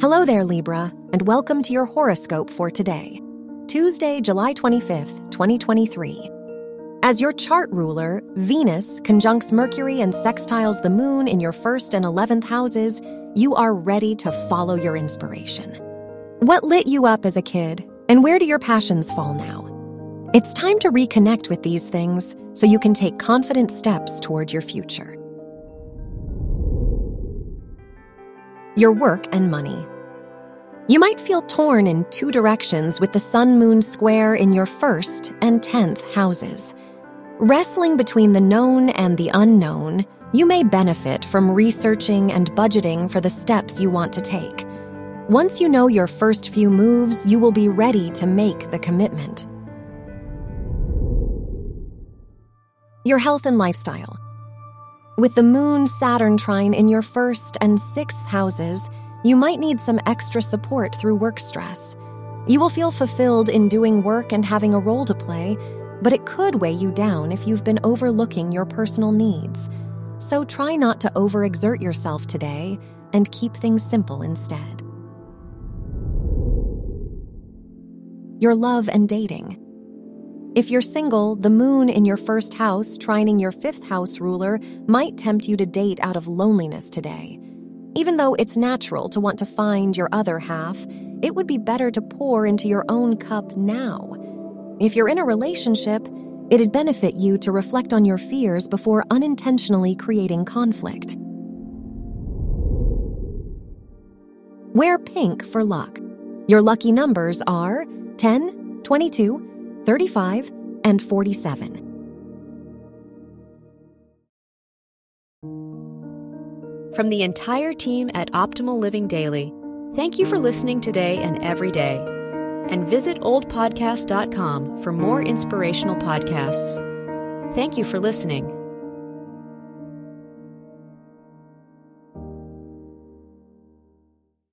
Hello there, Libra, and welcome to your horoscope for today, Tuesday, July 25th, 2023. As your chart ruler, Venus conjuncts Mercury and sextiles the moon in your first and 11th houses, you are ready to follow your inspiration. What lit you up as a kid, and where do your passions fall now? It's time to reconnect with these things so you can take confident steps toward your future. Your work and money. You might feel torn in two directions with the Sun Moon square in your first and 10th houses. Wrestling between the known and the unknown, you may benefit from researching and budgeting for the steps you want to take. Once you know your first few moves, you will be ready to make the commitment. Your health and lifestyle. With the Moon Saturn trine in your first and sixth houses, you might need some extra support through work stress. You will feel fulfilled in doing work and having a role to play, but it could weigh you down if you've been overlooking your personal needs. So try not to overexert yourself today and keep things simple instead. Your love and dating. If you're single, the moon in your first house, trining your fifth house ruler, might tempt you to date out of loneliness today. Even though it's natural to want to find your other half, it would be better to pour into your own cup now. If you're in a relationship, it'd benefit you to reflect on your fears before unintentionally creating conflict. Wear pink for luck. Your lucky numbers are 10, 22, 35, and 47. From the entire team at Optimal Living Daily, thank you for listening today and every day. And visit oldpodcast.com for more inspirational podcasts. Thank you for listening.